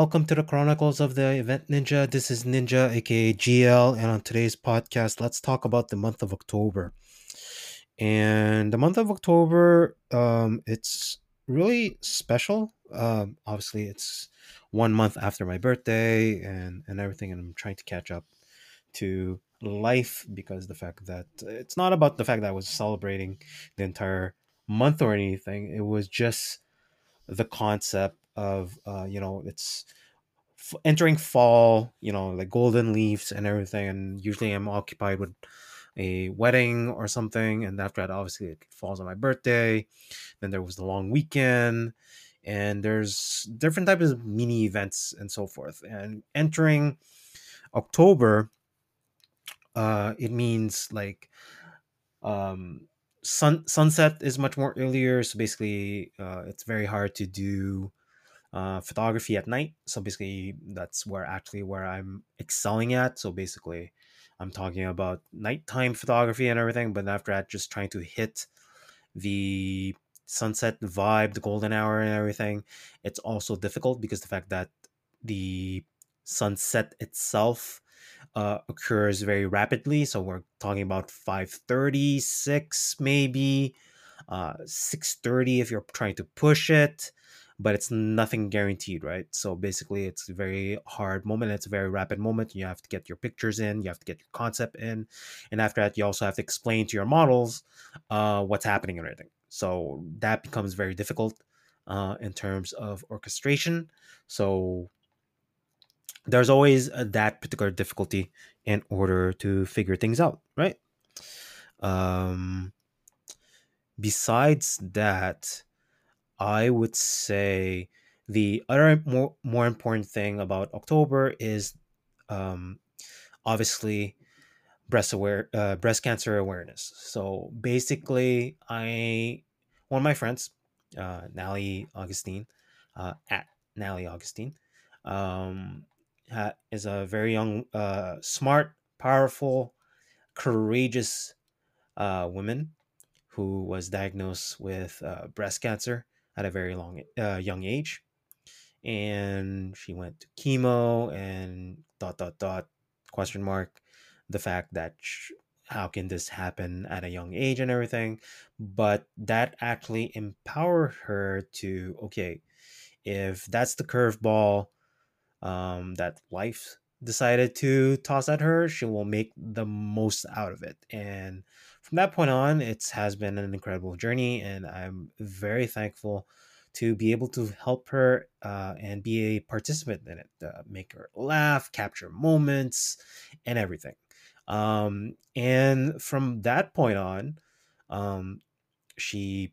welcome to the Chronicles of the Event Ninja. This is Ninja, aka GL, and on today's podcast, let's talk about the month of October. And the month of October, um, it's really special. Um, obviously, it's one month after my birthday and and everything, and I'm trying to catch up to life because the fact that it's not about the fact that I was celebrating the entire month or anything. It was just the concept of uh, you know it's f- entering fall you know like golden leaves and everything and usually i'm occupied with a wedding or something and after that obviously it falls on my birthday then there was the long weekend and there's different types of mini events and so forth and entering october uh it means like um sun sunset is much more earlier so basically uh it's very hard to do uh, photography at night. So basically, that's where actually where I'm excelling at. So basically, I'm talking about nighttime photography and everything. But after that, just trying to hit the sunset vibe, the golden hour, and everything. It's also difficult because the fact that the sunset itself uh, occurs very rapidly. So we're talking about five thirty, six maybe, uh, six thirty if you're trying to push it but it's nothing guaranteed, right? So basically, it's a very hard moment. It's a very rapid moment. You have to get your pictures in, you have to get your concept in, and after that, you also have to explain to your models uh, what's happening and everything. So that becomes very difficult uh, in terms of orchestration. So there's always a, that particular difficulty in order to figure things out, right? Um, besides that, I would say the other more more important thing about October is um, obviously breast aware uh, breast cancer awareness. So basically, I one of my friends, uh, Nally Augustine, uh, at Nally Augustine, um, ha- is a very young, uh, smart, powerful, courageous uh, woman who was diagnosed with uh, breast cancer at a very long uh, young age. And she went to chemo and dot dot dot question mark the fact that sh- how can this happen at a young age and everything. But that actually empowered her to okay if that's the curveball um, that life decided to toss at her she will make the most out of it. And from that point on, it has been an incredible journey, and I'm very thankful to be able to help her uh, and be a participant in it, uh, make her laugh, capture moments, and everything. Um, and from that point on, um, she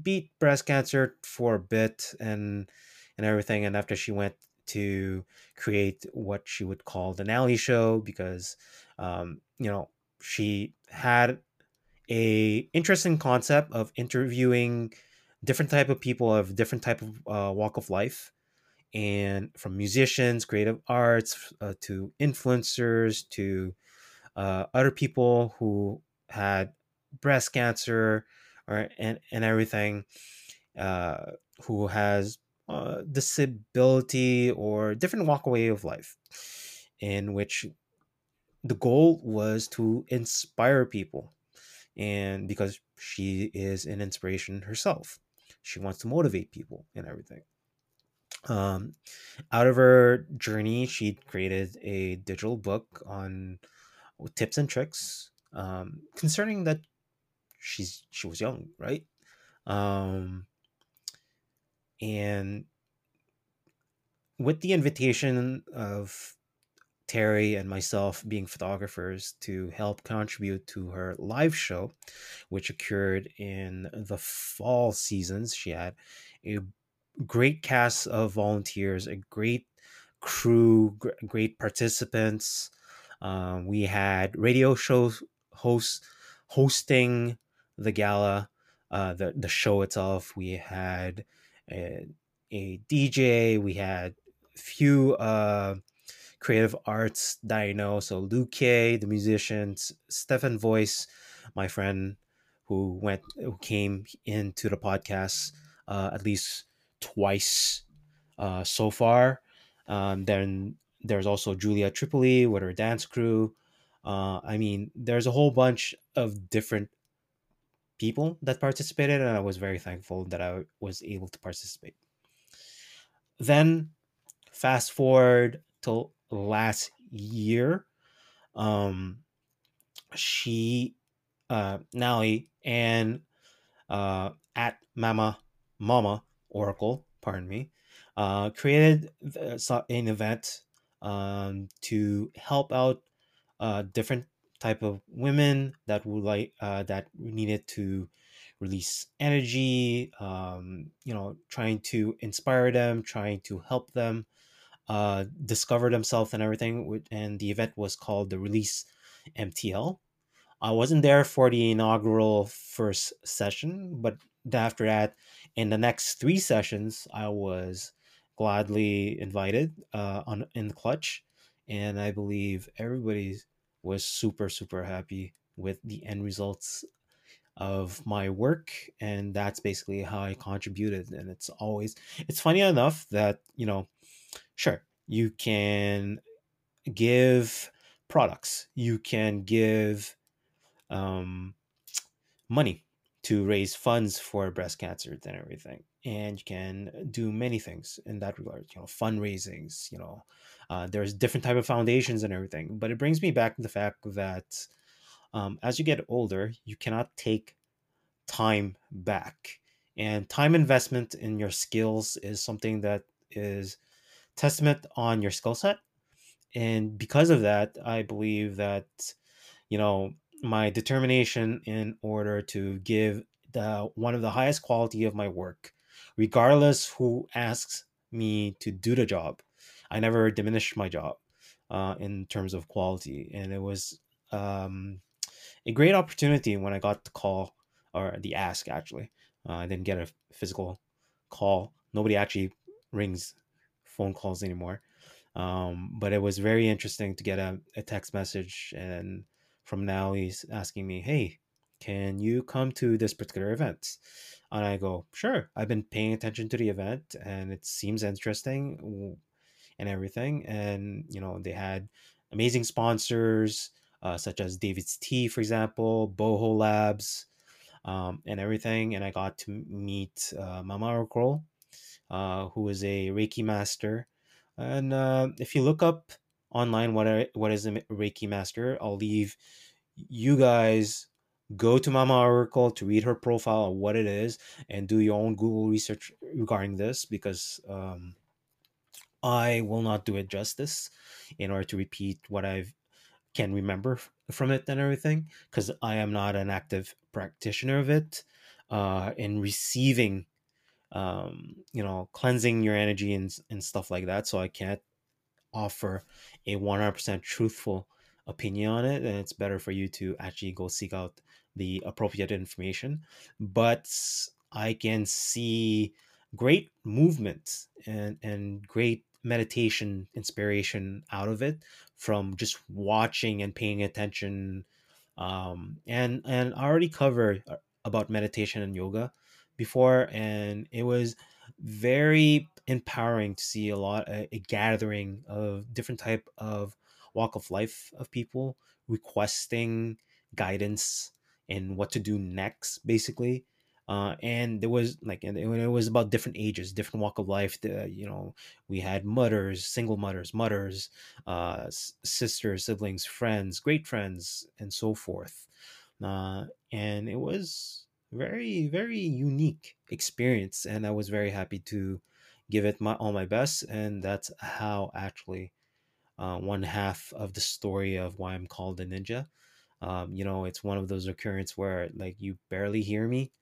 beat breast cancer for a bit and and everything. And after she went to create what she would call the Nally Show, because um, you know she had a interesting concept of interviewing different type of people of different type of uh, walk of life. And from musicians creative arts uh, to influencers to uh, other people who had breast cancer or and, and everything uh, who has uh, disability or different walkway of life in which the goal was to inspire people and because she is an inspiration herself she wants to motivate people and everything. Um, out of her journey she created a digital book on tips and tricks um, concerning that she's she was young right? Um, and with the invitation of Terry and myself being photographers to help contribute to her live show, which occurred in the fall seasons. She had a great cast of volunteers, a great crew, great participants. Um, we had radio show hosts hosting the gala, uh, the the show itself. We had a, a DJ. We had few. Uh, creative arts know. So Luke the musicians, Stefan Voice, my friend who went who came into the podcast uh, at least twice uh, so far. Um, then there's also Julia Tripoli with her dance crew. Uh, I mean, there's a whole bunch of different people that participated, and I was very thankful that I was able to participate. Then, fast forward till last year, um, she, uh, Nally, and uh, at Mama Mama Oracle, pardon me, uh, created an event um, to help out uh, different type of women that would like uh, that needed to release energy um, you know trying to inspire them trying to help them uh, discover themselves and everything and the event was called the release mtl i wasn't there for the inaugural first session but after that in the next three sessions i was gladly invited uh, on in the clutch and i believe everybody was super super happy with the end results of my work and that's basically how i contributed and it's always it's funny enough that you know sure you can give products you can give um, money to raise funds for breast cancer and everything and you can do many things in that regard you know fundraisings you know uh, there's different type of foundations and everything but it brings me back to the fact that um, as you get older you cannot take time back and time investment in your skills is something that is testament on your skill set. And because of that i believe that you know my determination in order to give the one of the highest quality of my work regardless who asks me to do the job i never diminished my job uh, in terms of quality. And it was um, a great opportunity when i got the call or the ask actually. Uh, i didn't get a physical call. Nobody actually rings phone calls anymore um, but it was very interesting to get a, a text message and from now he's asking me, "Hey, can you come to this particular event?" And I go, "Sure. I've been paying attention to the event, and it seems interesting and everything." And you know, they had amazing sponsors uh, such as David's Tea, for example, Boho Labs, um, and everything. And I got to meet uh, Mama Oracle, uh, who is a Reiki master. And uh, if you look up online what are, what is a Reiki master. I'll leave you guys go to Mama Oracle to read her profile what it is and do your own Google research regarding this because um, I will not do it justice in order to repeat what I can remember from it and everything because I am not an active practitioner of it. Uh, in receiving, um, you know, cleansing your energy and, and stuff like that. So I can't offer a 100% truthful opinion on it and it's better for you to actually go seek out the appropriate information but i can see great movement and and great meditation inspiration out of it from just watching and paying attention um, and and i already covered uh, about meditation and yoga before and it was very empowering to see a lot a, a gathering of different type of walk of life of people requesting guidance and what to do next basically. Uh, and there was like and it was about different ages different walk of life the, you know we had mothers single mothers mothers uh, sisters siblings friends great friends and so forth. Uh, and it was very very unique experience and i was very happy to give it my all my best and that's how actually uh, one half of the story of why i'm called a ninja. Um, you know it's one of those occurrences where like you barely hear me.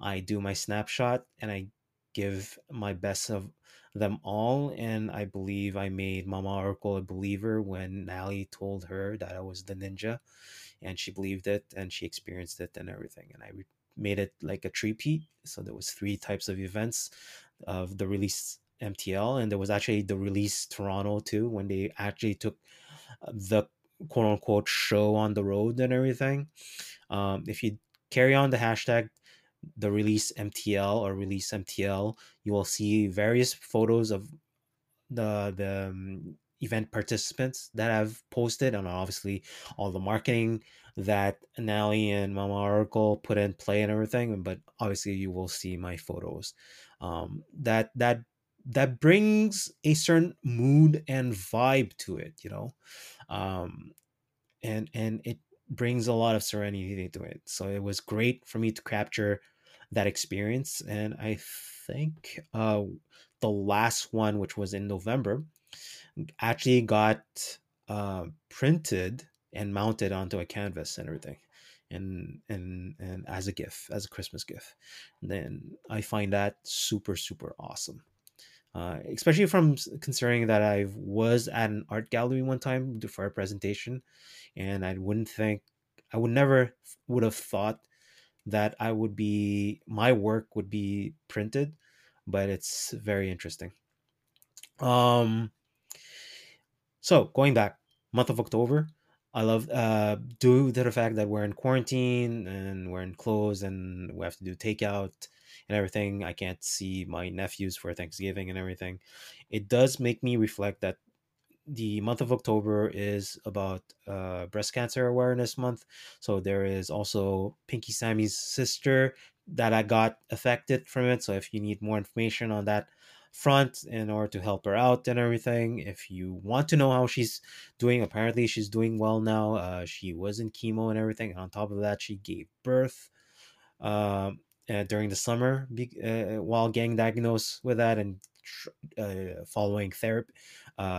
I do my snapshot and i give my best of them all and i believe i made mama oracle a believer when nally told her that i was the ninja and she believed it and she experienced it and everything and i re- made it like a three-peat. So there was three types of events of the release MTL, and there was actually the release Toronto too, when they actually took uh, the quote unquote show on the road and everything. Um, if you carry on the hashtag the release MTL or release MTL, you will see various photos of the the um, event participants that I've posted, and obviously all the marketing that Nally and Mama Oracle put in play and everything. But obviously, you will see my photos. Um, that that that brings a certain mood and vibe to it, you know, um, and and it brings a lot of serenity to it. So it was great for me to capture that experience, and I think uh, the last one, which was in November, actually got uh, printed and mounted onto a canvas and everything and and and as a gift as a christmas gift and then i find that super super awesome. Uh, especially from considering that i was at an art gallery one time for a presentation and i wouldn't think i would never would have thought that i would be my work would be printed but it's very interesting. Um so going back month of october I love uh due to the fact that we're in quarantine and we're in enclosed and we have to do takeout and everything. I can't see my nephews for Thanksgiving and everything. It does make me reflect that the month of October is about uh, breast cancer awareness month. So there is also Pinky Sammy's sister that I got affected from it. So if you need more information on that, front in order to help her out and everything. If you want to know how she's doing, apparently she's doing well now. Uh, she was in chemo and everything. And on top of that, she gave birth uh, uh, during the summer uh, while getting diagnosed with that and uh, following therapy,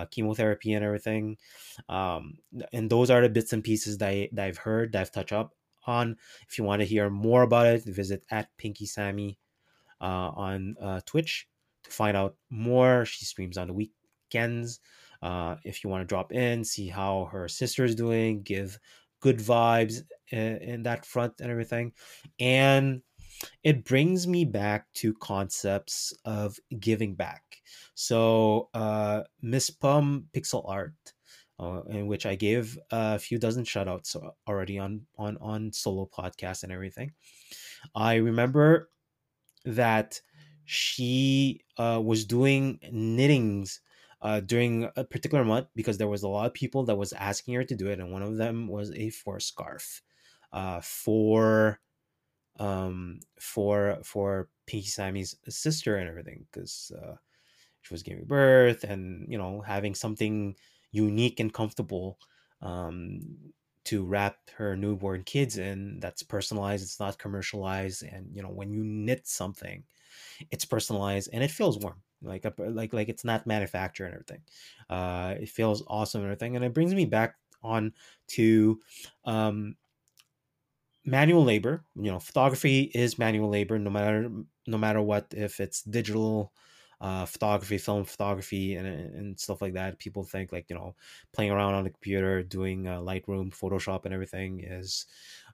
chemotherapy and everything. Um, and those are the bits and pieces that, I, that I've heard, that I've touched up on. If you want to hear more about it, visit at Pinky Sammy on Twitch find out more. She streams on the weekends. Uh, if you want to drop in, see how her sister is doing, give good vibes in, in that front and everything. And it brings me back to concepts of giving back. So, uh, Miss Pum Pixel Art, uh, in which I gave a few dozen shoutouts already on on on solo podcast and everything. I remember that she uh, was doing knittings uh, during a particular month because there was a lot of people that was asking her to do it, and one of them was a for scarf uh, for um for for Pinky Sammy's sister and everything because uh, she was giving birth and you know having something unique and comfortable um to wrap her newborn kids in that's personalized it's not commercialized and you know when you knit something it's personalized and it feels warm like a, like like it's not manufactured and everything. Uh it feels awesome and everything and it brings me back on to um manual labor you know photography is manual labor no matter no matter what if it's digital uh, photography film photography and, and stuff like that people think like you know playing around on the computer doing uh, lightroom photoshop and everything is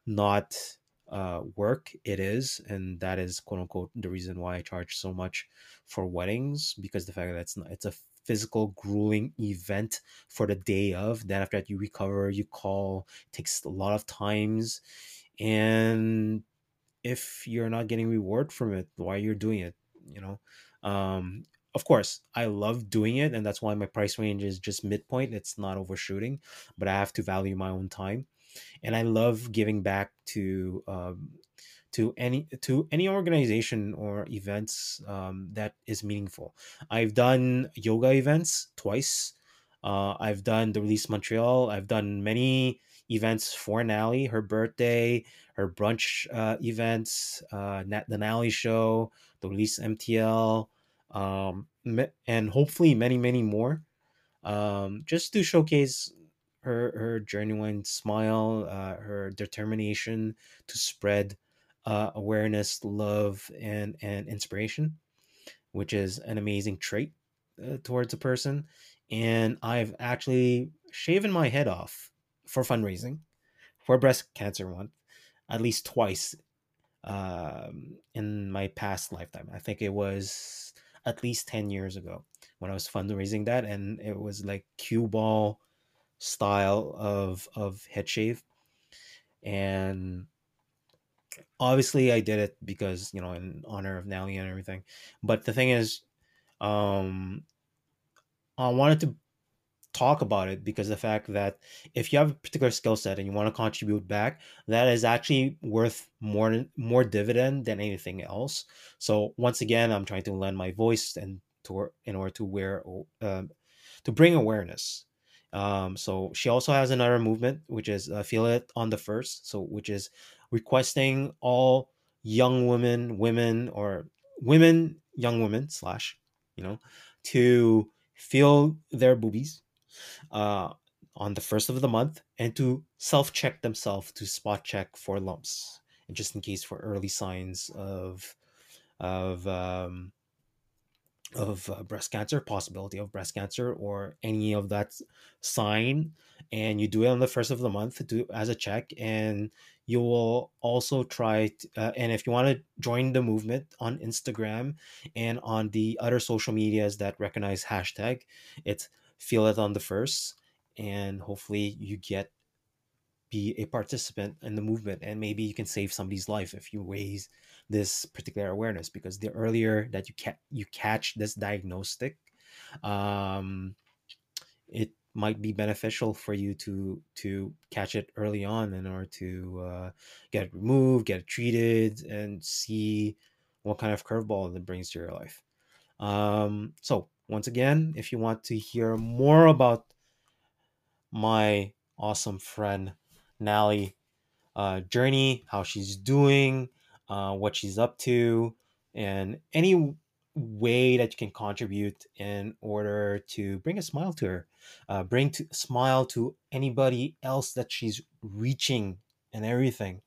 not uh, work it is and that is quote unquote the reason why i charge so much for weddings because the fact that it's not it's a physical grueling event for the day of then after that you recover you call takes a lot of times and if you're not getting reward from it why you're doing it you know? Um of course i love doing it and that's why my price range is just midpoint it's not overshooting but i have to value my own time and I love giving back to um, to any to any organization or events um, that is meaningful. I've done yoga events twice. Uh, I've done the Release Montreal. I've done many events for Nally, her birthday, her brunch uh, events, uh, the Nally show, the Release MTL, um, and hopefully many, many more. Um, just to showcase her her genuine smile, uh, her determination to spread uh, awareness, love, and and inspiration, which is an amazing trait uh, towards a person. And I've actually shaven my head off for fundraising for breast cancer month at least twice um, in my past lifetime. I think it was at least 10 years ago when I was fundraising that. And it was like cue ball style of of head shave and obviously I did it because you know in honor of Nelly and everything. But the thing is, um, I wanted to talk about it because the fact that if you have a particular skill set and you want to contribute back, that is actually worth more more dividend than anything else. So once again, I'm trying to lend my voice and to in order to wear um, to bring awareness. Um, so she also has another movement which is uh, feel it on the first, so which is requesting all young women, women or women, young women slash, you know, to feel their boobies uh, on the first of the month and to self check themselves to spot check for lumps and just in case for early signs of of um, of uh, breast cancer possibility of breast cancer or any of that sign and you do it on the first of the month do as a check and you will also try to, uh, and if you want to join the movement on instagram and on the other social medias that recognize hashtag it's feel it on the first and hopefully you get be a participant in the movement and maybe you can save somebody's life if you raise this particular awareness because the earlier that you ca- you catch this diagnostic um, it might be beneficial for you to to catch it early on in order to uh, get it removed get it treated and see what kind of curveball it brings to your life. Um, so once again if you want to hear more about my awesome friend Nally uh, journey, how she's doing, uh, what she's up to, and any way that you can contribute in order to bring a smile to her, uh, bring to smile to anybody else that she's reaching and everything.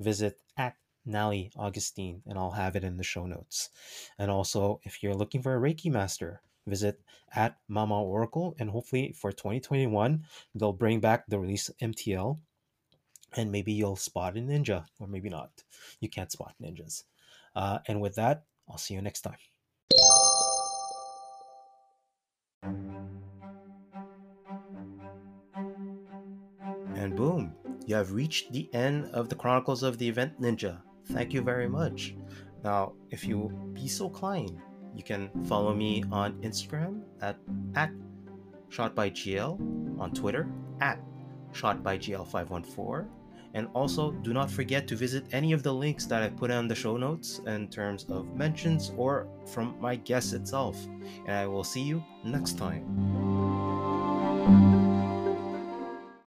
Visit at Nally Augustine, and I'll have it in the show notes. And also, if you're looking for a Reiki master, visit at Mama Oracle, and hopefully for 2021 they'll bring back the release MTL and maybe you'll spot a ninja, or maybe not. You can't spot ninjas. Uh, and with that, I'll see you next time. And boom, you have reached the end of the Chronicles of the Event Ninja. Thank you very much. Now, if you be so kind, you can follow me on Instagram at, at ShotByGL, on Twitter at ShotByGL514, and also, do not forget to visit any of the links that I put on the show notes in terms of mentions or from my guest itself. And I will see you next time.